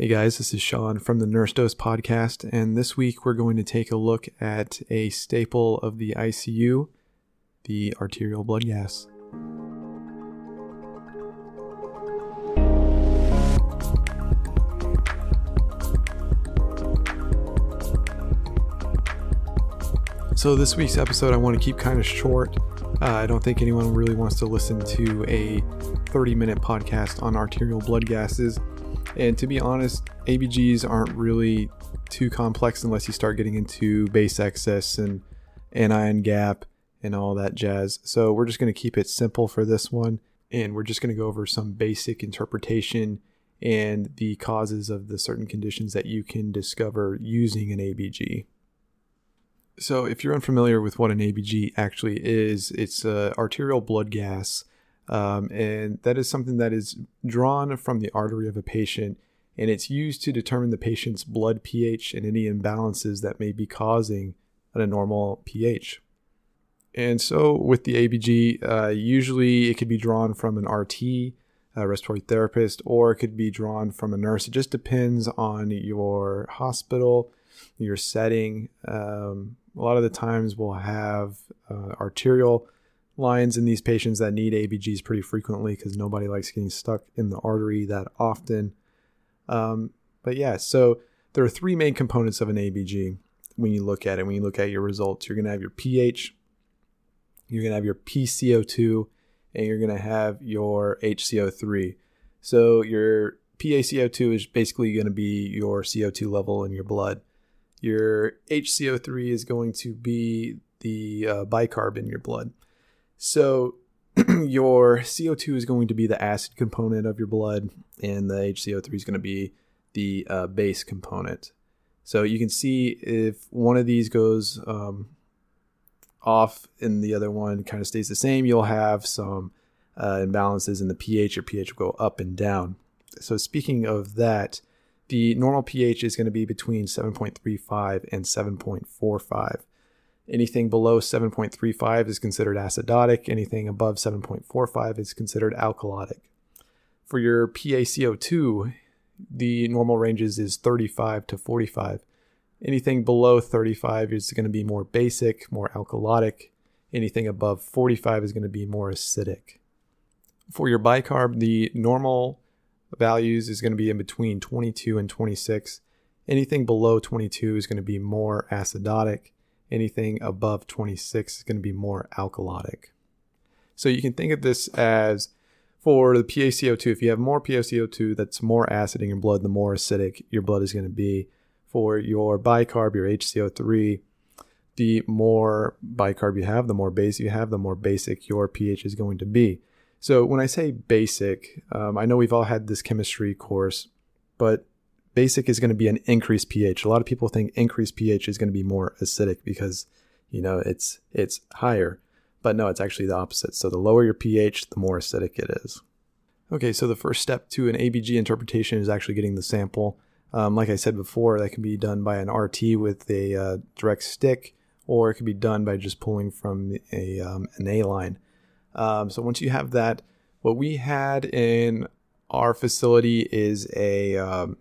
Hey guys, this is Sean from the Nurse Dose podcast, and this week we're going to take a look at a staple of the ICU, the arterial blood gas. So, this week's episode I want to keep kind of short. Uh, I don't think anyone really wants to listen to a 30 minute podcast on arterial blood gases. And to be honest, ABGs aren't really too complex unless you start getting into base excess and anion gap and all that jazz. So we're just going to keep it simple for this one. And we're just going to go over some basic interpretation and the causes of the certain conditions that you can discover using an ABG. So, if you're unfamiliar with what an ABG actually is, it's uh, arterial blood gas um, and that is something that is drawn from the artery of a patient and it's used to determine the patient's blood pH and any imbalances that may be causing an abnormal pH. And so with the ABG, uh, usually it could be drawn from an RT, respiratory therapist, or it could be drawn from a nurse. It just depends on your hospital, your setting. Um, a lot of the times we'll have uh, arterial lines in these patients that need ABGs pretty frequently because nobody likes getting stuck in the artery that often. Um, but yeah, so there are three main components of an ABG when you look at it. When you look at your results, you're going to have your pH, you're going to have your PCO2, and you're going to have your HCO3. So your PaCO2 is basically going to be your CO2 level in your blood. Your HCO3 is going to be the uh, bicarb in your blood. So your CO2 is going to be the acid component of your blood, and the HCO3 is going to be the uh, base component. So you can see if one of these goes um, off and the other one kind of stays the same, you'll have some uh, imbalances in the pH. Your pH will go up and down. So speaking of that, the normal pH is going to be between 7.35 and 7.45. Anything below 7.35 is considered acidotic. Anything above 7.45 is considered alkalotic. For your PaCO2, the normal ranges is 35 to 45. Anything below 35 is going to be more basic, more alkalotic. Anything above 45 is going to be more acidic. For your bicarb, the normal values is going to be in between 22 and 26. Anything below 22 is going to be more acidotic anything above 26 is going to be more alkalotic. So you can think of this as for the PaCO2, if you have more PaCO2, that's more acid in your blood, the more acidic your blood is going to be. For your bicarb, your HCO3, the more bicarb you have, the more base you have, the more basic your pH is going to be. So when I say basic, um, I know we've all had this chemistry course, but basic is going to be an increased pH. A lot of people think increased pH is going to be more acidic because, you know, it's it's higher. But no, it's actually the opposite. So the lower your pH, the more acidic it is. Okay, so the first step to an ABG interpretation is actually getting the sample. Um, like I said before, that can be done by an RT with a uh, direct stick, or it can be done by just pulling from a um, an A line. Um, so once you have that, what we had in our facility is a um,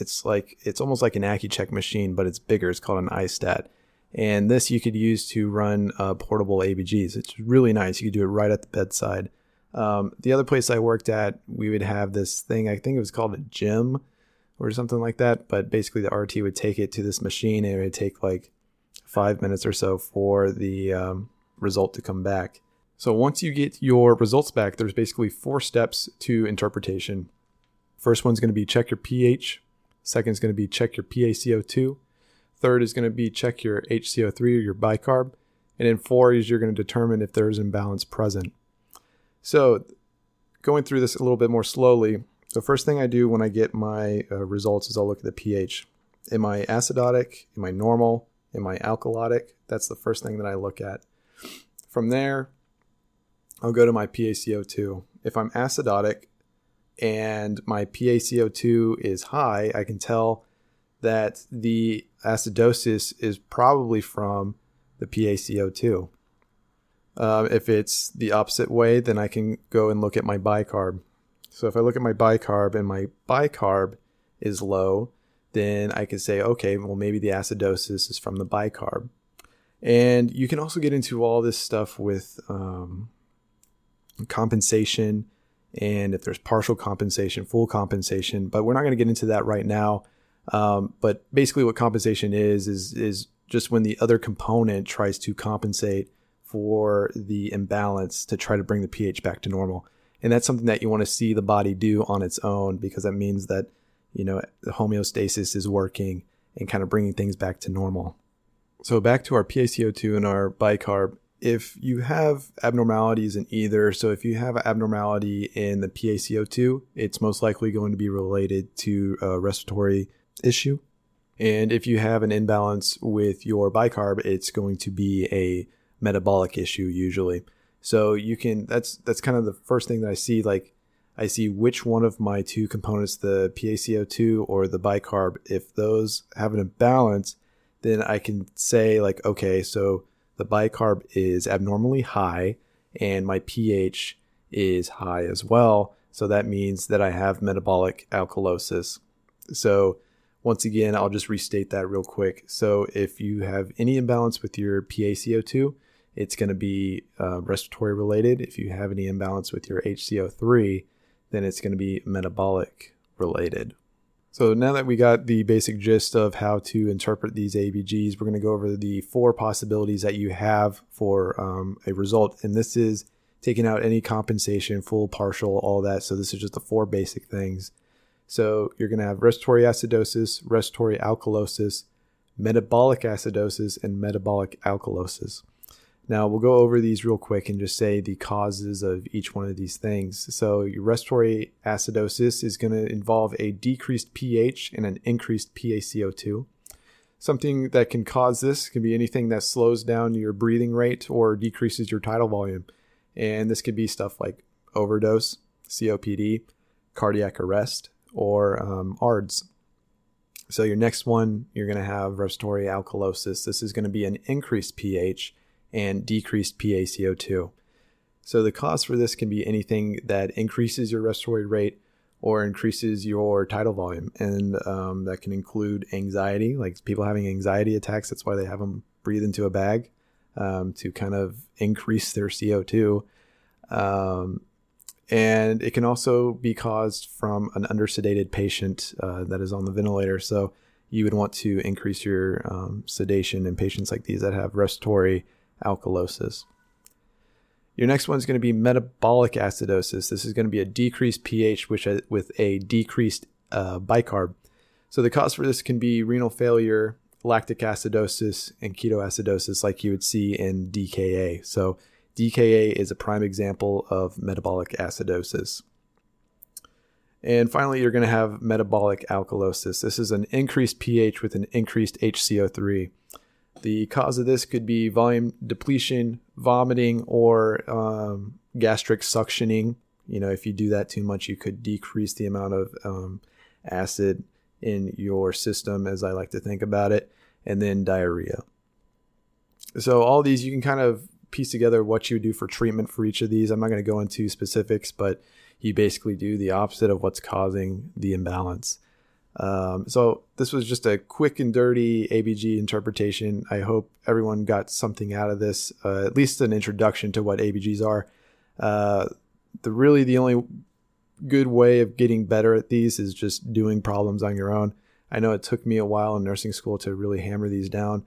it's like it's almost like an Accu-Chek machine, but it's bigger. It's called an iStat. And this you could use to run uh, portable ABGs. It's really nice. You could do it right at the bedside. Um, the other place I worked at, we would have this thing. I think it was called a gym or something like that. But basically, the RT would take it to this machine, and it would take like five minutes or so for the um, result to come back. So once you get your results back, there's basically four steps to interpretation. First one's going to be check your pH. Second is going to be check your PaCO2. Third is going to be check your HCO3 or your bicarb. And then four is you're going to determine if there's imbalance present. So, going through this a little bit more slowly, the first thing I do when I get my uh, results is I'll look at the pH. Am I acidotic? Am I normal? Am I alkalotic? That's the first thing that I look at. From there, I'll go to my PaCO2. If I'm acidotic, and my PaCO2 is high, I can tell that the acidosis is probably from the PaCO2. Uh, if it's the opposite way, then I can go and look at my bicarb. So if I look at my bicarb and my bicarb is low, then I could say, okay, well, maybe the acidosis is from the bicarb. And you can also get into all this stuff with um, compensation and if there's partial compensation, full compensation, but we're not going to get into that right now. Um, but basically, what compensation is is is just when the other component tries to compensate for the imbalance to try to bring the pH back to normal. And that's something that you want to see the body do on its own because that means that you know the homeostasis is working and kind of bringing things back to normal. So back to our PaCO2 and our bicarb. If you have abnormalities in either, so if you have an abnormality in the PaCO2, it's most likely going to be related to a respiratory issue. And if you have an imbalance with your bicarb, it's going to be a metabolic issue usually. So you can that's that's kind of the first thing that I see like I see which one of my two components, the PaCO2 or the bicarb, if those have an imbalance, then I can say like okay, so the bicarb is abnormally high and my pH is high as well. So that means that I have metabolic alkalosis. So once again, I'll just restate that real quick. So if you have any imbalance with your PaCO2, it's going to be uh, respiratory related. If you have any imbalance with your HCO3, then it's going to be metabolic related. So now that we got the basic gist of how to interpret these ABGs, we're going to go over the four possibilities that you have for um, a result. And this is taking out any compensation, full, partial, all that. So this is just the four basic things. So you're going to have respiratory acidosis, respiratory alkalosis, metabolic acidosis, and metabolic alkalosis. Now we'll go over these real quick and just say the causes of each one of these things. So respiratory acidosis is going to involve a decreased pH and an increased PaCO2. Something that can cause this can be anything that slows down your breathing rate or decreases your tidal volume. And this could be stuff like overdose, COPD, cardiac arrest, or um, ARDS. So your next one, you're going to have respiratory alkalosis. This is going to be an increased pH and decreased PaCO2. So the cause for this can be anything that increases your respiratory rate or increases your tidal volume, and um, that can include anxiety, like people having anxiety attacks. That's why they have them breathe into a bag um, to kind of increase their CO2. Um, and it can also be caused from an undersedated patient uh, that is on the ventilator. So you would want to increase your um, sedation in patients like these that have respiratory alkalosis. Your next one is going to be metabolic acidosis. This is going to be a decreased pH which, uh, with a decreased uh, bicarb. So the cause for this can be renal failure, lactic acidosis, and ketoacidosis, like you would see in DKA. So DKA is a prime example of metabolic acidosis. And finally, you're going to have metabolic alkalosis. This is an increased pH with an increased HCO3. The cause of this could be volume depletion, vomiting, or um, gastric suctioning. You know, if you do that too much, you could decrease the amount of um, acid in your system, as I like to think about it, and then diarrhea. So, all these you can kind of piece together what you do for treatment for each of these. I'm not going to go into specifics, but you basically do the opposite of what's causing the imbalance. Um, so this was just a quick and dirty ABG interpretation. I hope everyone got something out of this, uh, at least an introduction to what ABGs are. Uh, the really the only good way of getting better at these is just doing problems on your own. I know it took me a while in nursing school to really hammer these down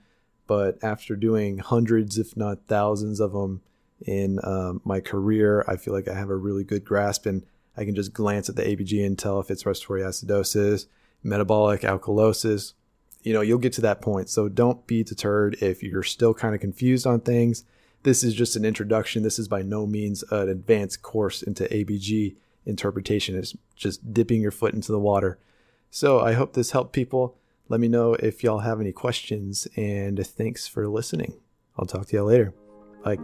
but after doing hundreds, if not thousands of them in um, my career, I feel like I have a really good grasp and I can just glance at the ABG and tell if it's respiratory acidosis, metabolic alkalosis. You know, you'll get to that point. So don't be deterred if you're still kind of confused on things. This is just an introduction. This is by no means an advanced course into ABG interpretation. It's just dipping your foot into the water. So I hope this helped people. Let me know if y'all have any questions, and thanks for listening. I'll talk to y'all later. Bye.